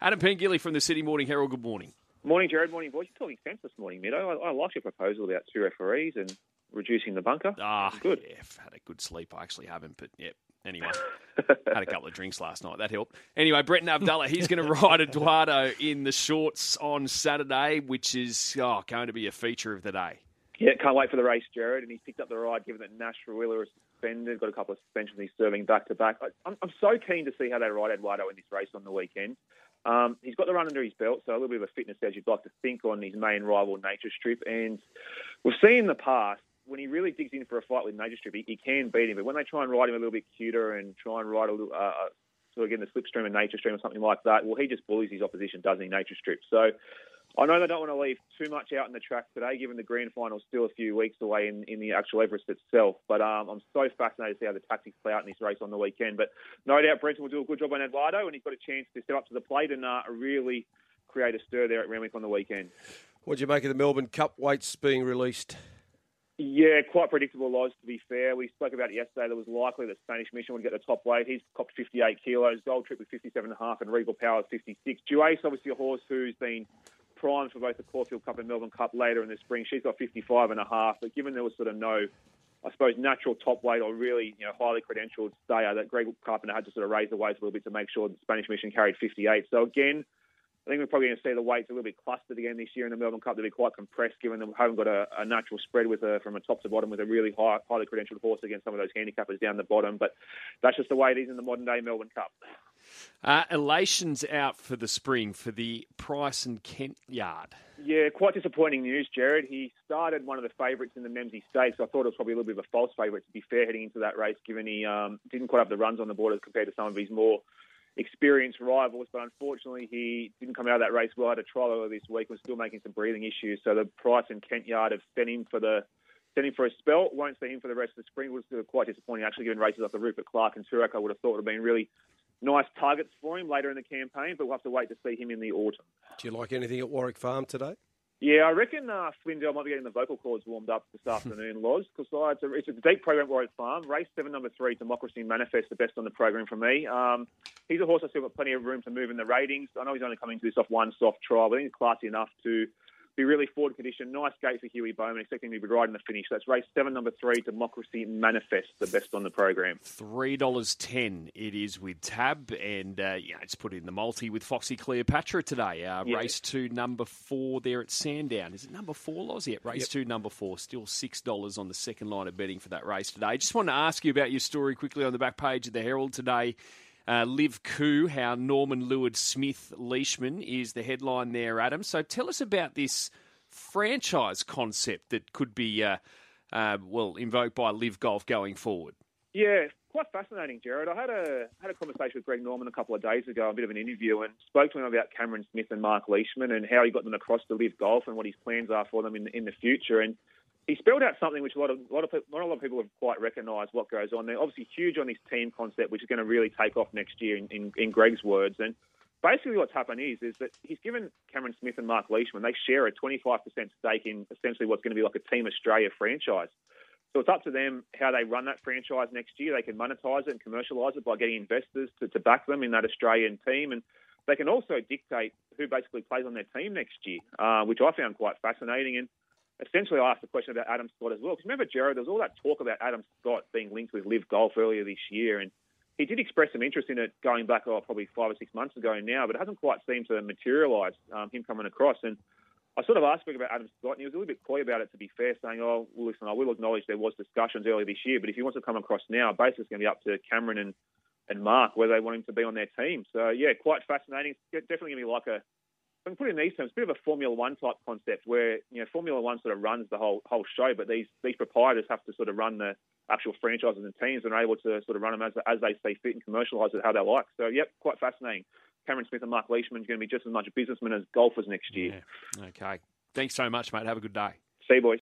Adam Pengilly from the Sydney Morning Herald. Good morning. Morning, Jared. Morning, boys. You're talking sense this morning, Mido. I, I like your proposal about two referees and reducing the bunker. Ah, good. Yeah, I've had a good sleep. I actually haven't, but yeah. Anyway, had a couple of drinks last night. That helped. Anyway, Brenton Avdulla, he's going to ride Eduardo in the shorts on Saturday, which is oh, going to be a feature of the day. Yeah, can't wait for the race, Jared. And he's picked up the ride, given that Nash Rawiller is suspended, got a couple of suspensions he's serving back to back. I'm, I'm so keen to see how they ride Eduardo in this race on the weekend. Um, he's got the run under his belt, so a little bit of a fitness edge you'd like to think on his main rival, Nature Strip. And we've seen in the past, when he really digs in for a fight with Nature Strip, he, he can beat him. But when they try and ride him a little bit cuter and try and ride a little, uh, uh sort of get in the slipstream of Nature Strip or something like that, well, he just bullies his opposition, doesn't he, Nature Strip? So I know they don't want to leave too much out in the track today, given the grand final is still a few weeks away in, in the actual Everest itself. But um, I'm so fascinated to see how the tactics play out in this race on the weekend. But no doubt Brenton will do a good job on Eduardo, and he's got a chance to step up to the plate and uh, really create a stir there at Randwick on the weekend. What do you make of the Melbourne Cup weights being released? Yeah, quite predictable Loz, to be fair. We spoke about it yesterday. There was likely that Spanish Mission would get the top weight. He's copped 58 kilos. Gold Trip with 57.5 and Regal Power 56. Duais, obviously a horse who's been primed for both the Caulfield Cup and Melbourne Cup later in the spring. She's got 55 and a half, but given there was sort of no, I suppose, natural top weight or really, you know, highly credentialed stayer, that Greg Carpenter had to sort of raise the weights a little bit to make sure the Spanish Mission carried 58. So again, I think we're probably going to see the weights a little bit clustered again this year in the Melbourne Cup. They'll be quite compressed, given that we haven't got a, a natural spread with a, from a top to bottom with a really high, highly credentialed horse against some of those handicappers down the bottom. But that's just the way it is in the modern day Melbourne Cup. Uh, elations out for the spring for the Price and Kent yard. Yeah, quite disappointing news, Jared. He started one of the favourites in the Memsie Stakes. I thought it was probably a little bit of a false favourite, to be fair, heading into that race, given he um, didn't quite have the runs on the board as compared to some of his more experienced rivals, but unfortunately he didn't come out of that race well. Had a trial earlier this week, was still making some breathing issues. So the Price and Kent Yard have sent him for the sent him for a spell. Won't see him for the rest of the spring. Was quite disappointing actually, given races off the Rupert Clarke and Toorak. I would have thought would have been really nice targets for him later in the campaign, but we'll have to wait to see him in the autumn. Do you like anything at Warwick Farm today? Yeah, I reckon uh, Flindell might be getting the vocal cords warmed up this afternoon, Loz, because uh, it's, a, it's a deep program at Warwick Farm. Race seven, number three, Democracy Manifest, the best on the program for me. Um, he's a horse I still got plenty of room to move in the ratings. I know he's only coming to this off one soft trial, but I think he's classy enough to be really forward condition. Nice gate for Huey Bowman, expecting to be riding the finish. That's race seven, number three, Democracy Manifest, the best on the program. Three dollars ten. It is with Tab, and uh, yeah, it's put in the multi with Foxy Cleopatra today. Uh. Race two, number four, there at Sandown. Is it number four, Loz? Yeah, race yep. two, number four. Still six dollars on the second line of betting for that race today. Just want to ask you about your story quickly on the back page of the Herald today. Uh, LIV Coup, how Norman Lewis Smith Leishman is the headline there, Adam. So tell us about this franchise concept that could be, uh, uh, well, invoked by LIV Golf going forward. Yeah, quite fascinating, Jared. I had a had a conversation with Greg Norman a couple of days ago, a bit of an interview, and spoke to him about Cameron Smith and Mark Leishman and how he got them across to LIV Golf and what his plans are for them in in the future. And he spelled out something which a lot of a lot of not a lot of people have quite recognised what goes on. They're obviously huge on this team concept, which is going to really take off next year, in, in, in Greg's words. And basically, what's happened is is that he's given Cameron Smith and Mark Leishman they share a 25% stake in essentially what's going to be like a Team Australia franchise. So it's up to them how they run that franchise next year. They can monetize it and commercialise it by getting investors to, to back them in that Australian team, and they can also dictate who basically plays on their team next year, uh, which I found quite fascinating. And essentially I asked the question about Adam Scott as well. Because remember, Jared, there was all that talk about Adam Scott being linked with LIV Golf earlier this year, and he did express some interest in it going back, oh, probably five or six months ago now, but it hasn't quite seemed to materialise um, him coming across. And I sort of asked Greg about Adam Scott, and he was a little bit coy about it, to be fair, saying, oh, well, listen, I will acknowledge there was discussions earlier this year, but if he wants to come across now, basically it's going to be up to Cameron and, and Mark whether they want him to be on their team. So, yeah, quite fascinating. It's definitely going to be like a Can put it in these terms, a bit of a Formula One type concept where you know Formula One sort of runs the whole whole show, but these these proprietors have to sort of run the actual franchises and teams and are able to sort of run them as as they see fit and commercialise it how they like. So, yep, quite fascinating. Cameron Smith and Mark Leishman are going to be just as much businessmen as golfers next year. Yeah. Okay. Thanks so much, mate. Have a good day. See you, boys.